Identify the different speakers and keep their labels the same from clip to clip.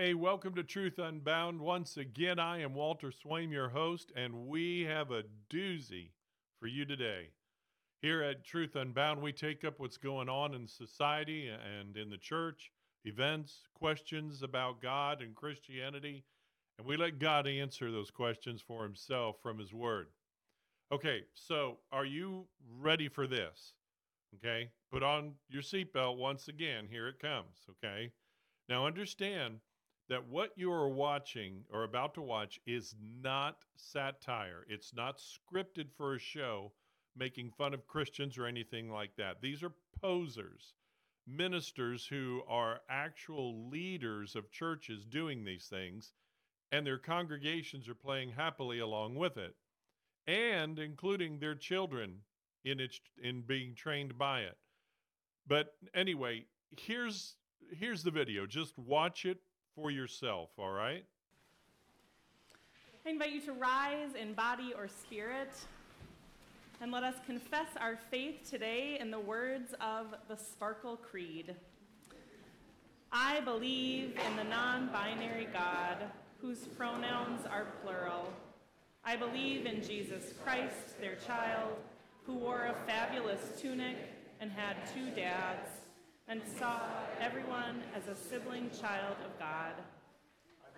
Speaker 1: Hey, welcome to Truth Unbound. Once again, I am Walter Swaim, your host, and we have a doozy for you today. Here at Truth Unbound, we take up what's going on in society and in the church, events, questions about God and Christianity, and we let God answer those questions for Himself from His Word. Okay, so are you ready for this? Okay, put on your seatbelt once again. Here it comes. Okay, now understand that what you are watching or about to watch is not satire. It's not scripted for a show making fun of Christians or anything like that. These are posers, ministers who are actual leaders of churches doing these things, and their congregations are playing happily along with it, and including their children in its in being trained by it. But anyway, here's here's the video. Just watch it for yourself, all right?
Speaker 2: I invite you to rise in body or spirit and let us confess our faith today in the words of the Sparkle Creed. I believe in the non binary God whose pronouns are plural. I believe in Jesus Christ, their child, who wore a fabulous tunic and had two dads and saw everyone as a sibling child of God.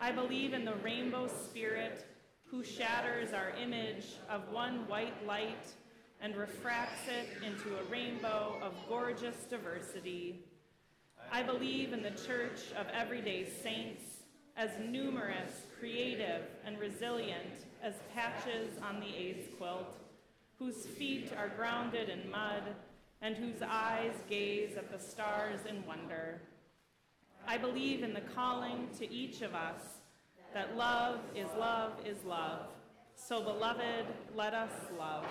Speaker 2: I believe in the rainbow spirit who shatters our image of one white light and refracts it into a rainbow of gorgeous diversity. I believe in the church of everyday saints as numerous, creative, and resilient as patches on the AIDS quilt, whose feet are grounded in mud and whose eyes gaze at the stars in wonder. I believe in the calling to each of us that love is love is love. So, beloved, let us love.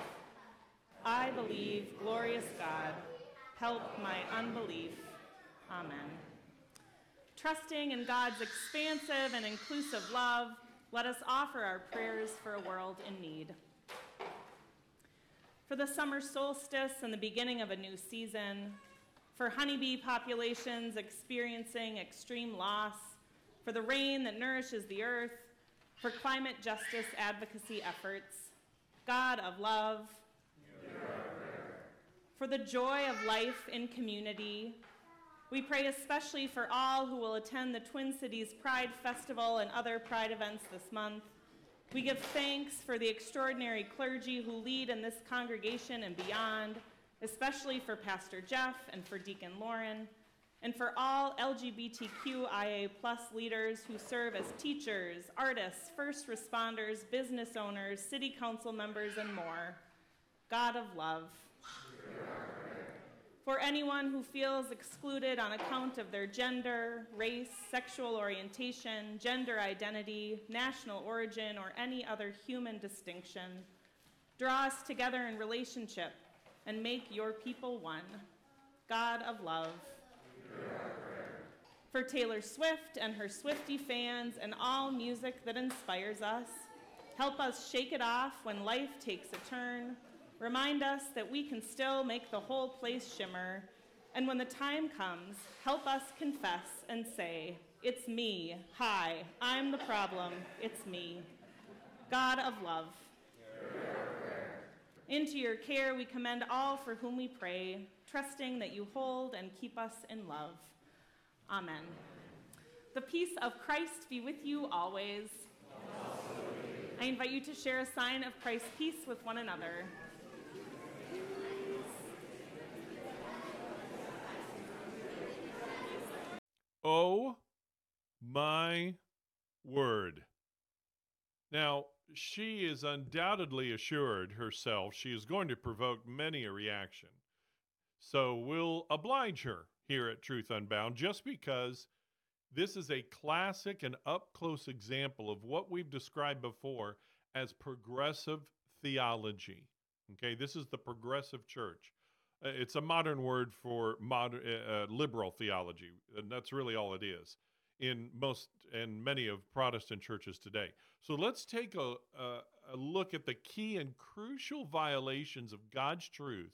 Speaker 2: I believe, glorious God, help my unbelief. Amen. Trusting in God's expansive and inclusive love, let us offer our prayers for a world in need for the summer solstice and the beginning of a new season, for honeybee populations experiencing extreme loss, for the rain that nourishes the earth, for climate justice advocacy efforts. God of love, for the joy of life in community. We pray especially for all who will attend the Twin Cities Pride Festival and other Pride events this month. We give thanks for the extraordinary clergy who lead in this congregation and beyond, especially for Pastor Jeff and for Deacon Lauren, and for all LGBTQIA plus leaders who serve as teachers, artists, first responders, business owners, city council members, and more. God of love for anyone who feels excluded on account of their gender, race, sexual orientation, gender identity, national origin, or any other human distinction. Draw us together in relationship and make your people one. God of love. For Taylor Swift and her Swiftie fans and all music that inspires us, help us shake it off when life takes a turn Remind us that we can still make the whole place shimmer. And when the time comes, help us confess and say, It's me. Hi, I'm the problem. It's me. God of love. Into your care we commend all for whom we pray, trusting that you hold and keep us in love. Amen. The peace of Christ be with you always. I invite you to share a sign of Christ's peace with one another.
Speaker 1: Oh my word. Now, she is undoubtedly assured herself she is going to provoke many a reaction. So we'll oblige her here at Truth Unbound just because this is a classic and up close example of what we've described before as progressive theology. Okay, this is the progressive church. Uh, it's a modern word for modern uh, uh, liberal theology, and that's really all it is in most and many of Protestant churches today. So let's take a, a, a look at the key and crucial violations of God's truth.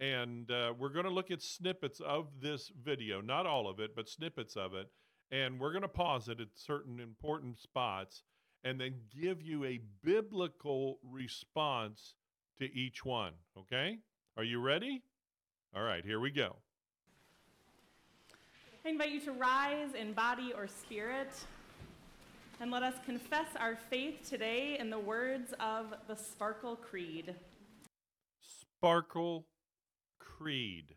Speaker 1: And uh, we're going to look at snippets of this video, not all of it, but snippets of it. and we're going to pause it at certain important spots and then give you a biblical response to each one. Okay? Are you ready? All right, here we go.
Speaker 2: I invite you to rise in body or spirit and let us confess our faith today in the words of the Sparkle Creed.
Speaker 1: Sparkle Creed.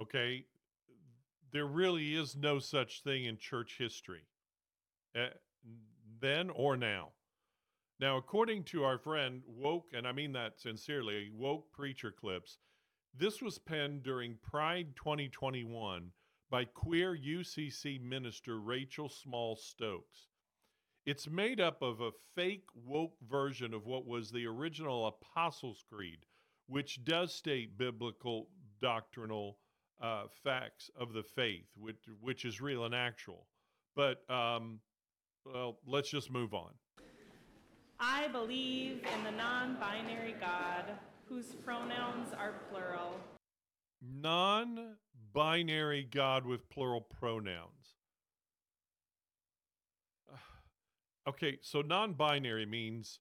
Speaker 1: Okay? There really is no such thing in church history, uh, then or now. Now, according to our friend Woke, and I mean that sincerely, Woke Preacher Clips, this was penned during Pride 2021 by queer UCC minister Rachel Small Stokes. It's made up of a fake woke version of what was the original Apostles' Creed, which does state biblical doctrinal uh, facts of the faith, which, which is real and actual. But, um, well, let's just move on.
Speaker 2: I believe in the non binary God whose pronouns are plural.
Speaker 1: Non binary God with plural pronouns. Okay, so non binary means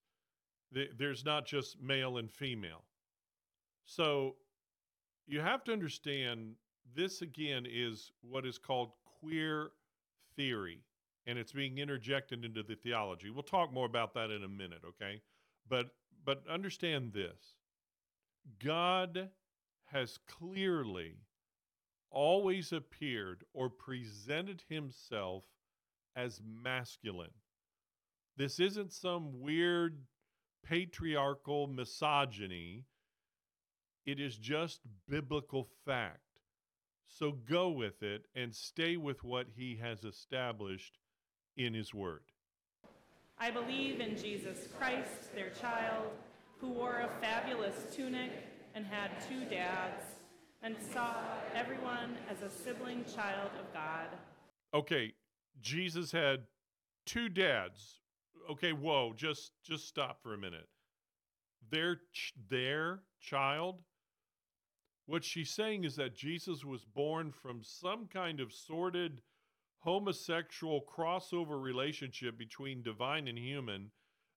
Speaker 1: th- there's not just male and female. So you have to understand this again is what is called queer theory, and it's being interjected into the theology. We'll talk more about that in a minute, okay? But but understand this. God has clearly always appeared or presented himself as masculine. This isn't some weird patriarchal misogyny. It is just biblical fact. So go with it and stay with what he has established in his word.
Speaker 2: I believe in Jesus Christ, their child, who wore a fabulous tunic and had two dads, and saw everyone as a sibling child of God.
Speaker 1: Okay, Jesus had two dads. Okay, whoa, just just stop for a minute. Their ch- their child what she's saying is that Jesus was born from some kind of sordid homosexual crossover relationship between divine and human,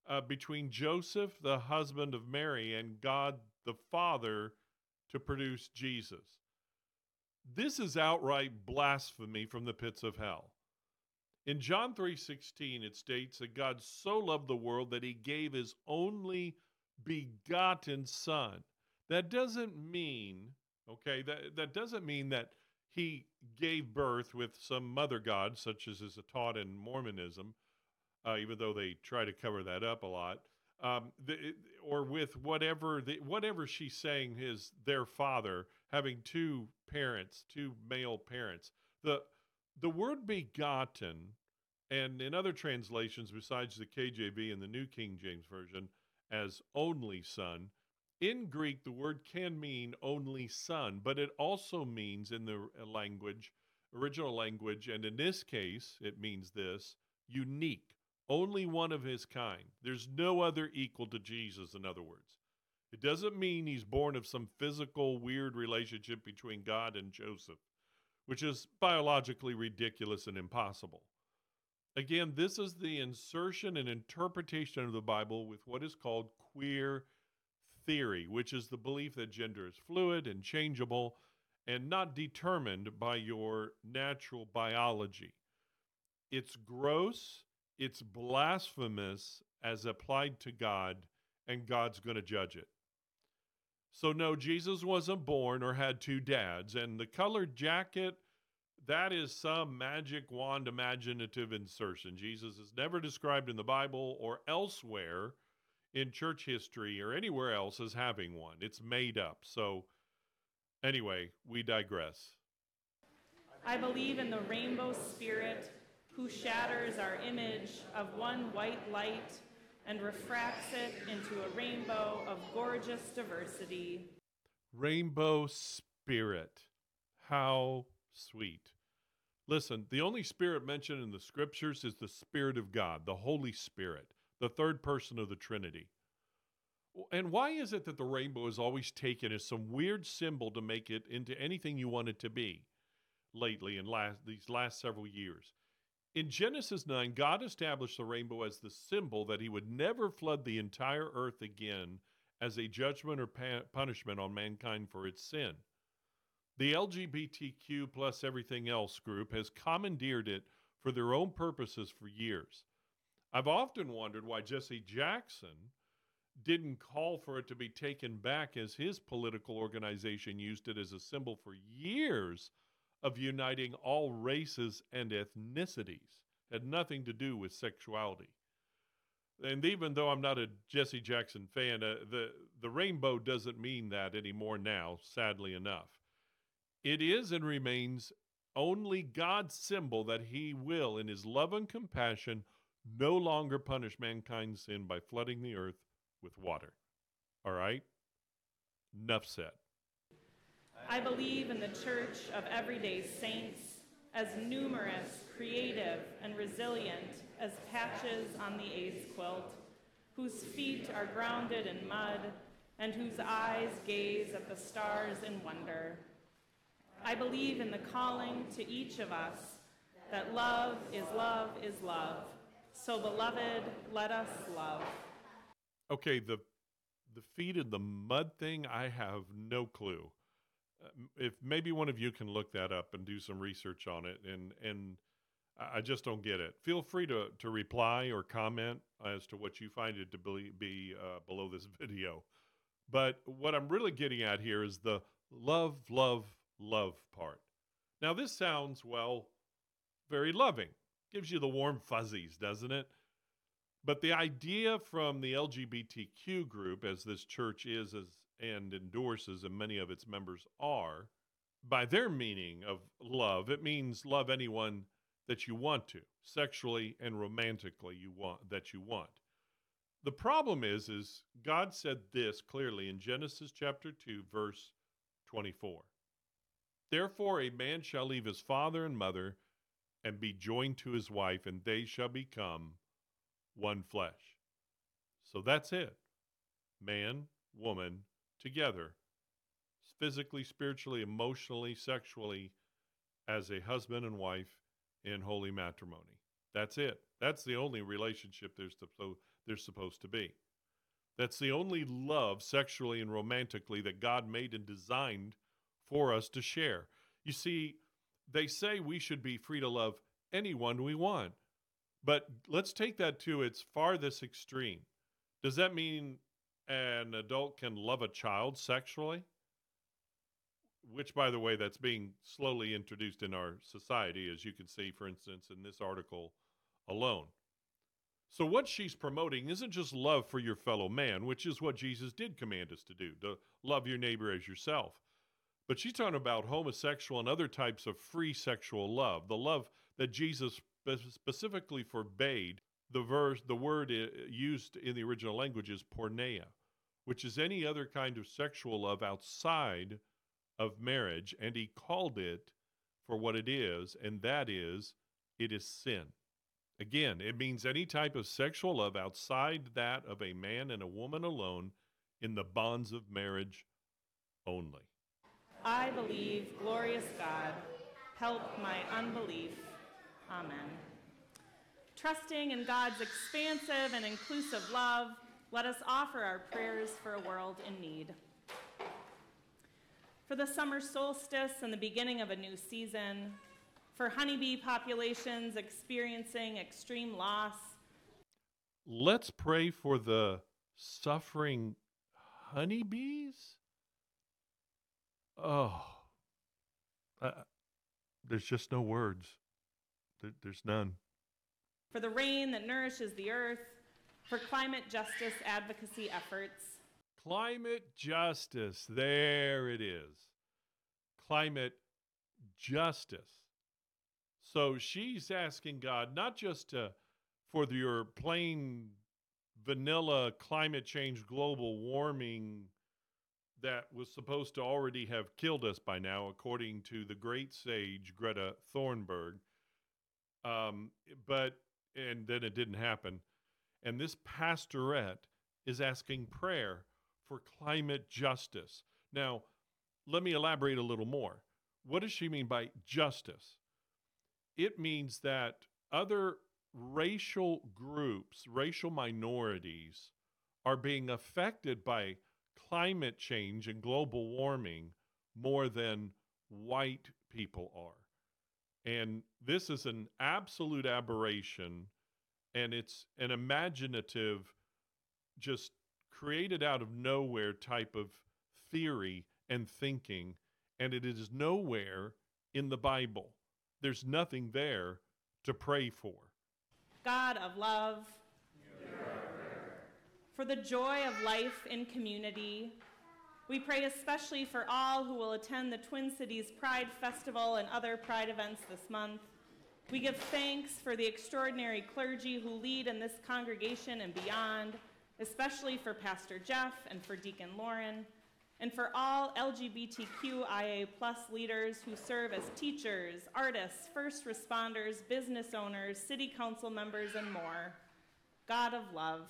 Speaker 1: uh, between Joseph, the husband of Mary, and God the Father to produce Jesus. This is outright blasphemy from the pits of hell. In John 3:16 it states that God so loved the world that he gave his only begotten son. That doesn't mean Okay, that that doesn't mean that he gave birth with some mother god, such as is taught in Mormonism, uh, even though they try to cover that up a lot, um, the, or with whatever the, whatever she's saying is their father having two parents, two male parents. The the word begotten, and in other translations besides the KJV and the New King James Version, as only son in Greek, the word can mean only son, but it also means in the uh, language, original language, and in this case, it means this unique, only one of his kind. There's no other equal to Jesus, in other words. It doesn't mean he's born of some physical, weird relationship between God and Joseph, which is biologically ridiculous and impossible. Again, this is the insertion and interpretation of the Bible with what is called queer theory, which is the belief that gender is fluid and changeable and not determined by your natural biology. It's gross, it's blasphemous as applied to God, and God's going to judge it. So, no, Jesus wasn't born or had two dads, and the colored jacket. That is some magic wand imaginative insertion. Jesus is never described in the Bible or elsewhere in church history or anywhere else as having one. It's made up. So, anyway, we digress.
Speaker 2: I believe in the rainbow spirit who shatters our image of one white light and refracts it into a rainbow of gorgeous diversity.
Speaker 1: Rainbow spirit. How sweet. Listen, the only spirit mentioned in the scriptures is the Spirit of God, the Holy Spirit the third person of the Trinity. And why is it that the rainbow is always taken as some weird symbol to make it into anything you want it to be lately in last, these last several years? In Genesis 9, God established the rainbow as the symbol that he would never flood the entire earth again as a judgment or pa- punishment on mankind for its sin. The LGBTQ plus everything else group has commandeered it for their own purposes for years. I've often wondered why Jesse Jackson didn't call for it to be taken back as his political organization used it as a symbol for years of uniting all races and ethnicities. Had nothing to do with sexuality. And even though I'm not a Jesse Jackson fan, uh, the the rainbow doesn't mean that anymore now, sadly enough. It is and remains only God's symbol that he will in his love and compassion no longer punish mankind's sin by flooding the earth with water. All right? Enough said.
Speaker 2: I believe in the church of everyday saints, as numerous, creative, and resilient as patches on the AIDS quilt, whose feet are grounded in mud and whose eyes gaze at the stars in wonder. I believe in the calling to each of us that love is love is love. So, beloved, let us love.
Speaker 1: Okay, the the feet in the mud thing, I have no clue. Uh, if maybe one of you can look that up and do some research on it, and and I just don't get it. Feel free to to reply or comment as to what you find it to be, be uh, below this video. But what I'm really getting at here is the love, love, love part. Now this sounds well, very loving. Gives you the warm fuzzies, doesn't it? But the idea from the LGBTQ group, as this church is as, and endorses, and many of its members are, by their meaning of love, it means love anyone that you want to, sexually and romantically you want that you want. The problem is, is God said this clearly in Genesis chapter 2, verse 24. Therefore, a man shall leave his father and mother and be joined to his wife, and they shall become one flesh. So that's it. Man, woman, together, physically, spiritually, emotionally, sexually, as a husband and wife in holy matrimony. That's it. That's the only relationship there's, to, there's supposed to be. That's the only love, sexually and romantically, that God made and designed for us to share. You see, they say we should be free to love anyone we want. But let's take that to its farthest extreme. Does that mean an adult can love a child sexually? Which, by the way, that's being slowly introduced in our society, as you can see, for instance, in this article alone. So, what she's promoting isn't just love for your fellow man, which is what Jesus did command us to do, to love your neighbor as yourself. But she's talking about homosexual and other types of free sexual love, the love that Jesus specifically forbade. The verse, the word uh, used in the original language is porneia, which is any other kind of sexual love outside of marriage, and he called it for what it is, and that is, it is sin. Again, it means any type of sexual love outside that of a man and a woman alone in the bonds of marriage only.
Speaker 2: I believe, glorious God, help my unbelief. Amen. Trusting in God's expansive and inclusive love, let us offer our prayers for a world in need. For the summer solstice and the beginning of a new season, for honeybee populations experiencing extreme loss.
Speaker 1: Let's pray for the suffering honeybees? Oh, there's just no words. There, there's none.
Speaker 2: For the rain that nourishes the earth, for climate justice advocacy efforts.
Speaker 1: Climate justice, there it is. Climate justice. So she's asking God not just to, for your plain vanilla climate change, global warming that was supposed to already have killed us by now, according to the great sage Greta Thunberg. Um, but, and then it didn't happen. And this pastorette is asking prayer for climate justice. Now, let me elaborate a little more. What does she mean by justice? It means that other racial groups, racial minorities, are being affected by climate change and global warming more than white people are. And this is an absolute aberration, and it's an imaginative, just created out of nowhere type of theory and thinking, and it is nowhere in the Bible. There's nothing there to pray for.
Speaker 2: God of love, for the joy of life in community, we pray especially for all who will attend the Twin Cities Pride Festival and other Pride events this month. We give thanks for the extraordinary clergy who lead in this congregation and beyond, especially for Pastor Jeff and for Deacon Lauren, and for all LGBTQIA plus leaders who serve as teachers, artists, first responders, business owners, city council members, and more. God of love.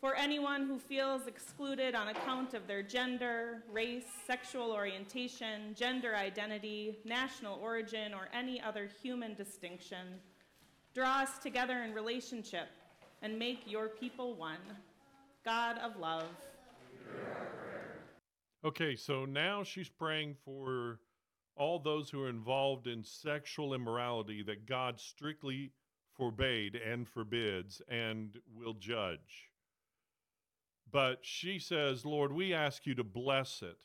Speaker 2: For anyone who feels excluded on account of their gender, race, sexual orientation, gender identity, national origin, or any other human distinction, draw us together in relationship and make your people one. God of love.
Speaker 1: Okay, so now she's praying for all those who are involved in sexual immorality that God strictly forbade and forbids and will judge. But she says, Lord, we ask you to bless it.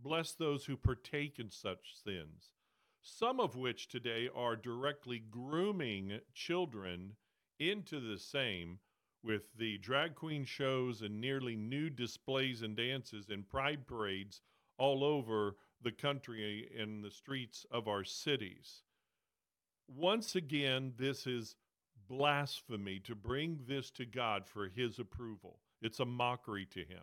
Speaker 1: Bless those who partake in such sins, some of which today are directly grooming children into the same with the drag queen shows and nearly nude displays and dances in pride parades all over the country in the streets of our cities. Once again, this is blasphemy to bring this to God for his approval. It's a mockery to him.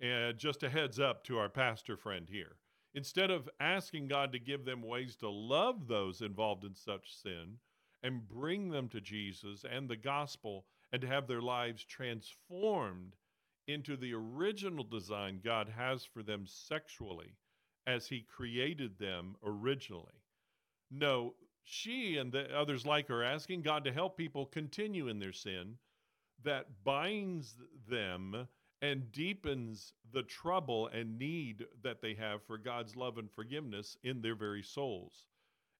Speaker 1: And just a heads up to our pastor friend here. Instead of asking God to give them ways to love those involved in such sin and bring them to Jesus and the gospel, and to have their lives transformed into the original design God has for them sexually as He created them originally. No, she and the others like her asking God to help people continue in their sin that binds them and deepens the trouble and need that they have for God's love and forgiveness in their very souls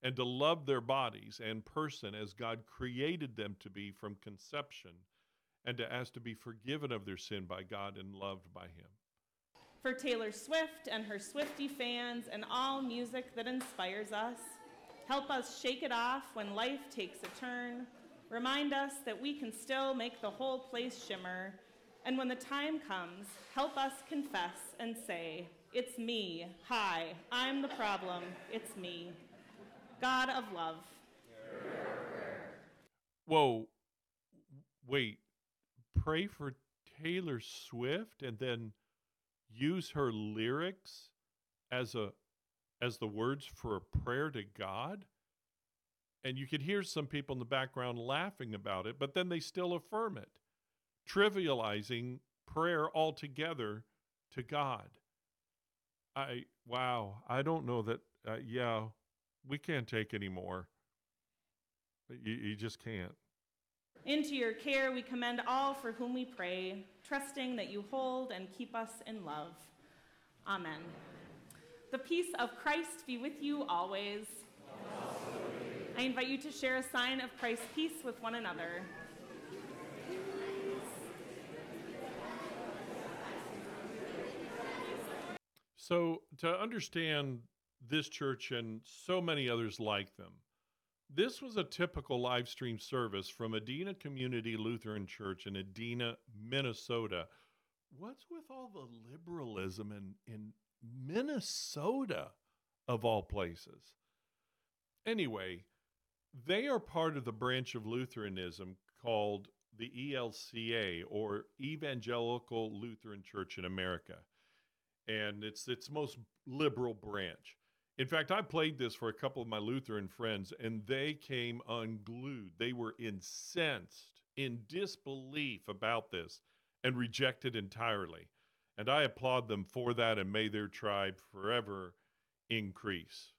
Speaker 1: and to love their bodies and person as God created them to be from conception, and to ask to be forgiven of their sin by God and loved by Him.
Speaker 2: For Taylor Swift and her Swiftie fans and all music that inspires us, help us shake it off when life takes a turn. Remind us that we can still make the whole place shimmer. And when the time comes, help us confess and say, It's me. Hi, I'm the problem. It's me. God of love.
Speaker 1: Whoa, wait. Pray for Taylor Swift and then use her lyrics as a as the words for a prayer to God? And you could hear some people in the background laughing about it, but then they still affirm it, trivializing prayer altogether to God. I wow, I don't know that uh, yeah, we can't take anymore. You, you just can't.
Speaker 2: Into your care we commend all for whom we pray, trusting that you hold and keep us in love. Amen. The peace of Christ be with you always. I invite you to share a sign of Christ's peace with one another.
Speaker 1: So, to understand this church and so many others like them. This was a typical live stream service from Edina Community Lutheran Church in Edina, Minnesota. What's with all the liberalism in, in Minnesota, of all places? Anyway, they are part of the branch of Lutheranism called the ELCA, or Evangelical Lutheran Church in America. And it's its most liberal branch. In fact, I played this for a couple of my Lutheran friends, and they came unglued. They were incensed, in disbelief about this, and rejected entirely. And I applaud them for that, and may their tribe forever increase.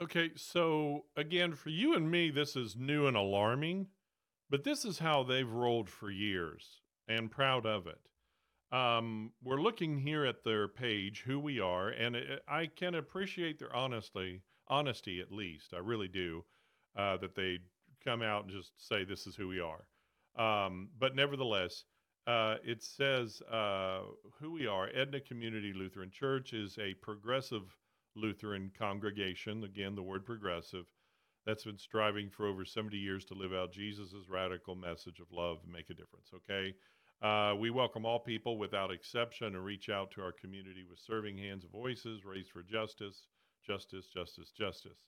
Speaker 1: Okay, so again, for you and me, this is new and alarming, but this is how they've rolled for years and proud of it. Um, we're looking here at their page, who we are, and it, I can appreciate their honesty, honesty at least. I really do, uh, that they come out and just say this is who we are. Um, but nevertheless, uh, it says uh, who we are. Edina Community Lutheran Church is a progressive Lutheran congregation. Again, the word progressive. That's been striving for over 70 years to live out Jesus' radical message of love and make a difference. Okay. Uh, we welcome all people without exception and reach out to our community with serving hands and voices raised for justice, justice, justice, justice.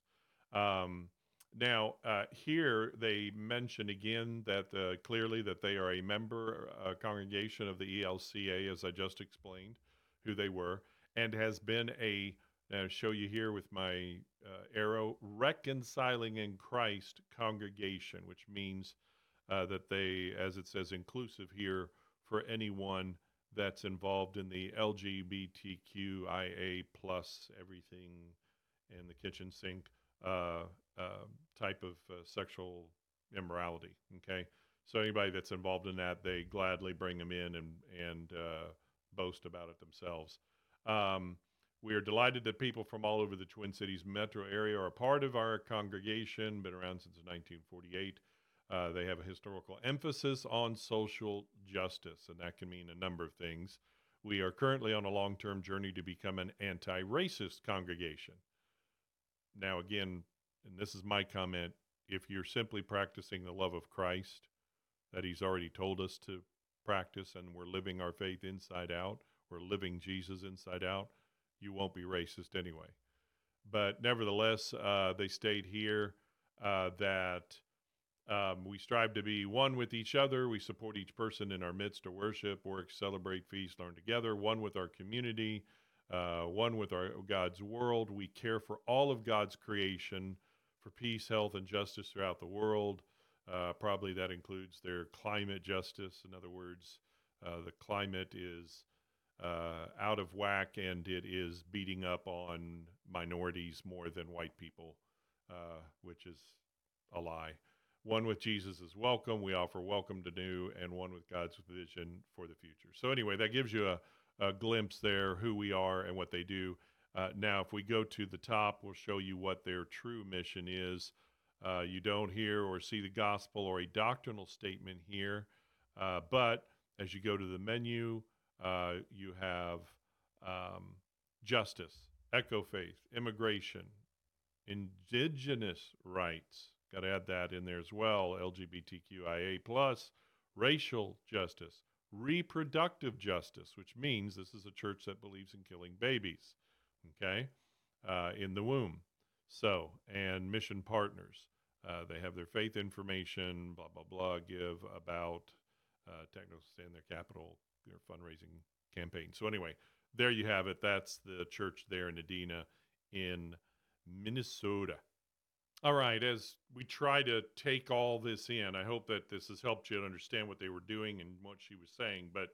Speaker 1: Um, now, uh, here they mention again that uh, clearly that they are a member uh, congregation of the ELCA, as I just explained, who they were, and has been a show you here with my uh, arrow reconciling in Christ congregation, which means uh, that they, as it says, inclusive here for anyone that's involved in the LGBTQIA plus everything in the kitchen sink uh, uh, type of uh, sexual immorality. Okay, so anybody that's involved in that, they gladly bring them in and and uh, boast about it themselves. Um, we are delighted that people from all over the Twin Cities metro area are a part of our congregation, been around since 1948. Uh, they have a historical emphasis on social justice, and that can mean a number of things. We are currently on a long term journey to become an anti racist congregation. Now, again, and this is my comment if you're simply practicing the love of Christ that He's already told us to practice, and we're living our faith inside out, we're living Jesus inside out, you won't be racist anyway. But nevertheless, uh, they state here uh, that um, we strive to be one with each other. We support each person in our midst to worship, work, celebrate, feast, learn together, one with our community, uh, one with our God's world. We care for all of God's creation for peace, health, and justice throughout the world. Uh, probably that includes their climate justice. In other words, uh, the climate is uh, out of whack and it is beating up on minorities more than white people, uh, which is a lie. One with Jesus is welcome. We offer welcome to new, and one with God's vision for the future. So, anyway, that gives you a, a glimpse there who we are and what they do. Uh, now, if we go to the top, we'll show you what their true mission is. Uh, you don't hear or see the gospel or a doctrinal statement here, uh, but as you go to the menu, uh, you have um, justice, eco faith, immigration, indigenous rights. Got to add that in there as well. LGBTQIA plus, racial justice, reproductive justice, which means this is a church that believes in killing babies, okay, uh, in the womb. So, and mission partners. Uh, they have their faith information, blah, blah, blah, give about uh, Techno Stand Their Capital their fundraising campaign. So anyway, there you have it. That's the church there in Edina in Minnesota. All right, as we try to take all this in, I hope that this has helped you understand what they were doing and what she was saying. But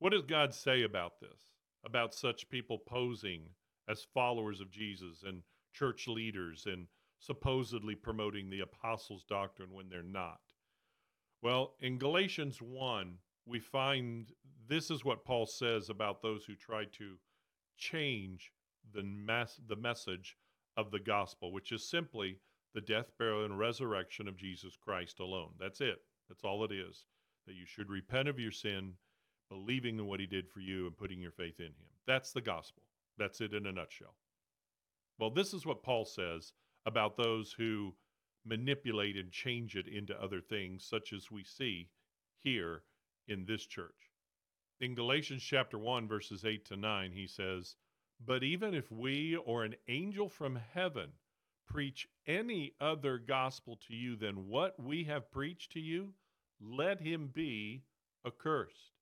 Speaker 1: what does God say about this? About such people posing as followers of Jesus and church leaders and supposedly promoting the apostles' doctrine when they're not? Well, in Galatians 1, we find this is what Paul says about those who try to change the mass, the message of the gospel, which is simply the death, burial, and resurrection of Jesus Christ alone. That's it. That's all it is. That you should repent of your sin, believing in what he did for you, and putting your faith in him. That's the gospel. That's it in a nutshell. Well, this is what Paul says about those who manipulate and change it into other things, such as we see here in this church. In Galatians chapter 1, verses 8 to 9, he says, But even if we or an angel from heaven preach any other gospel to you than what we have preached to you, let him be accursed.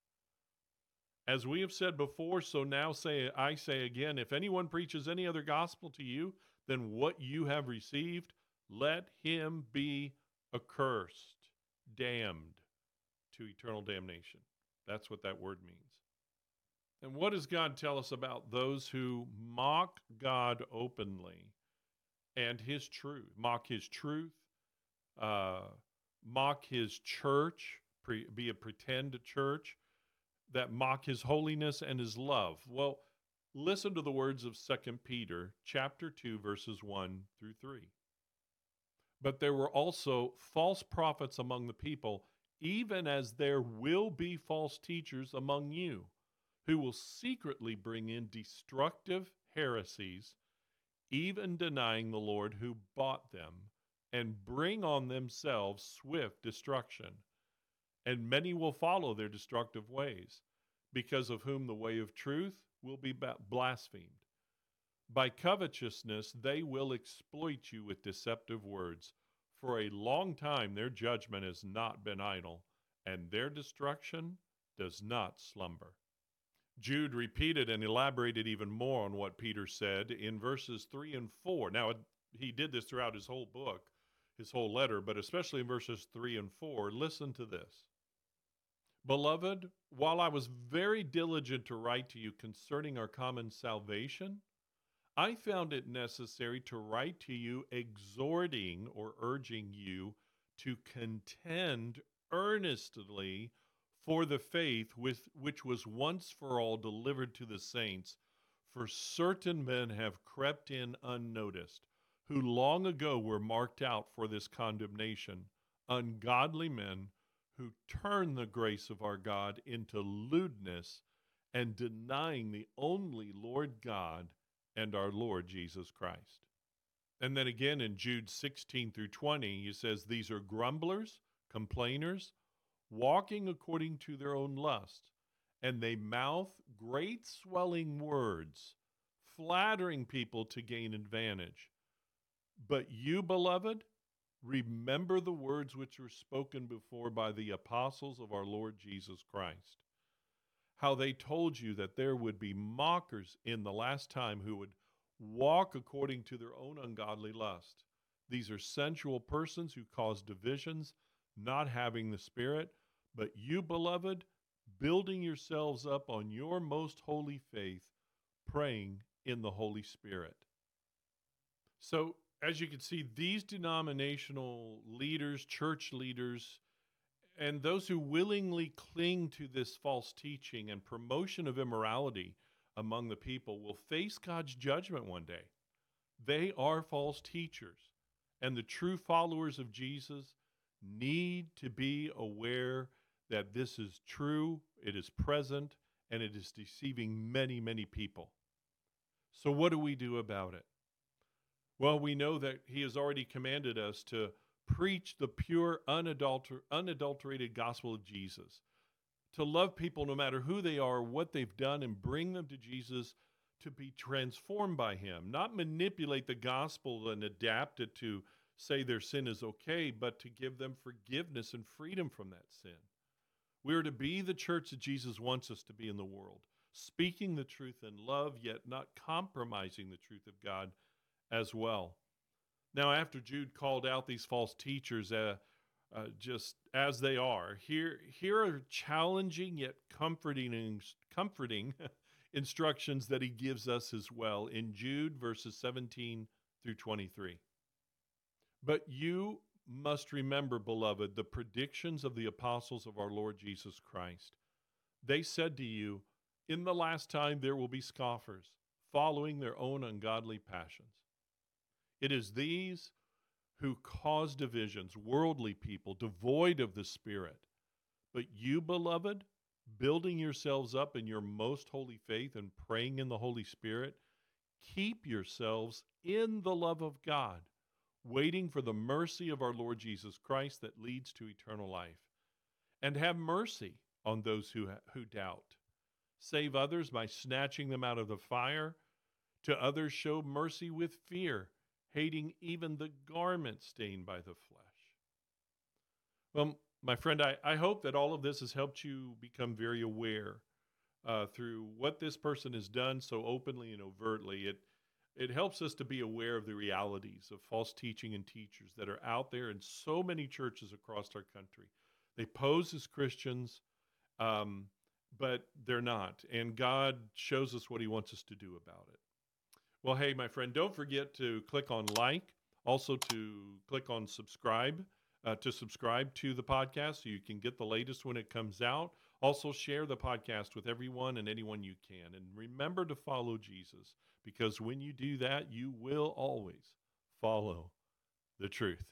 Speaker 1: As we have said before, so now say I say again, if anyone preaches any other gospel to you than what you have received, let him be accursed, damned to eternal damnation. That's what that word means. And what does God tell us about those who mock God openly and his truth, mock his truth, uh, mock his church, pre- be a pretend church that mock his holiness and his love. Well, listen to the words of 2 Peter chapter 2 verses 1 through 3. But there were also false prophets among the people, even as there will be false teachers among you, who will secretly bring in destructive heresies, even denying the Lord who bought them, and bring on themselves swift destruction. And many will follow their destructive ways, because of whom the way of truth will be blasphemed. By covetousness, they will exploit you with deceptive words. For a long time, their judgment has not been idle, and their destruction does not slumber. Jude repeated and elaborated even more on what Peter said in verses 3 and 4. Now, he did this throughout his whole book, his whole letter, but especially in verses 3 and 4. Listen to this. Beloved, while I was very diligent to write to you concerning our common salvation, I found it necessary to write to you exhorting or urging you to contend earnestly for the faith with, which was once for all delivered to the saints. For certain men have crept in unnoticed, who long ago were marked out for this condemnation, ungodly men who turn the grace of our God into lewdness and denying the only Lord God and our Lord Jesus Christ. And then again in Jude 16 through 20, he says, These are grumblers, complainers, walking according to their own lust, and they mouth great swelling words, flattering people to gain advantage. But you, beloved, remember the words which were spoken before by the apostles of our Lord Jesus Christ. How they told you that there would be mockers in the last time who would walk according to their own ungodly lust. These are sensual persons who cause divisions, not having the Spirit but you, beloved, building yourselves up on your most holy faith, praying in the Holy Spirit. So, as you can see, these denominational leaders, church leaders, and those who willingly cling to this false teaching and promotion of immorality among the people will face God's judgment one day. They are false teachers, and the true followers of Jesus need to be aware that this is true, it is present, and it is deceiving many, many people. So, what do we do about it? Well, we know that He has already commanded us to preach the pure, unadulter- unadulterated gospel of Jesus, to love people no matter who they are, what they've done, and bring them to Jesus to be transformed by Him, not manipulate the gospel and adapt it to say their sin is okay, but to give them forgiveness and freedom from that sin. We are to be the church that Jesus wants us to be in the world, speaking the truth in love, yet not compromising the truth of God as well. Now, after Jude called out these false teachers, uh, uh, just as they are, here here are challenging yet comforting comforting instructions that he gives us as well in Jude verses 17 through 23. But you must remember, beloved, the predictions of the apostles of our Lord Jesus Christ. They said to you, In the last time there will be scoffers, following their own ungodly passions. It is these who cause divisions, worldly people, devoid of the Spirit. But you, beloved, building yourselves up in your most holy faith and praying in the Holy Spirit, keep yourselves in the love of God waiting for the mercy of our Lord Jesus Christ that leads to eternal life. And have mercy on those who, who doubt. Save others by snatching them out of the fire. To others, show mercy with fear, hating even the garment stained by the flesh. Well, my friend, I, I hope that all of this has helped you become very aware uh, through what this person has done so openly and overtly. It, it helps us to be aware of the realities of false teaching and teachers that are out there in so many churches across our country. They pose as Christians, um, but they're not. And God shows us what He wants us to do about it. Well, hey, my friend, don't forget to click on like, also to click on subscribe, uh, to subscribe to the podcast so you can get the latest when it comes out. Also, share the podcast with everyone and anyone you can. And remember to follow Jesus because when you do that, you will always follow the truth.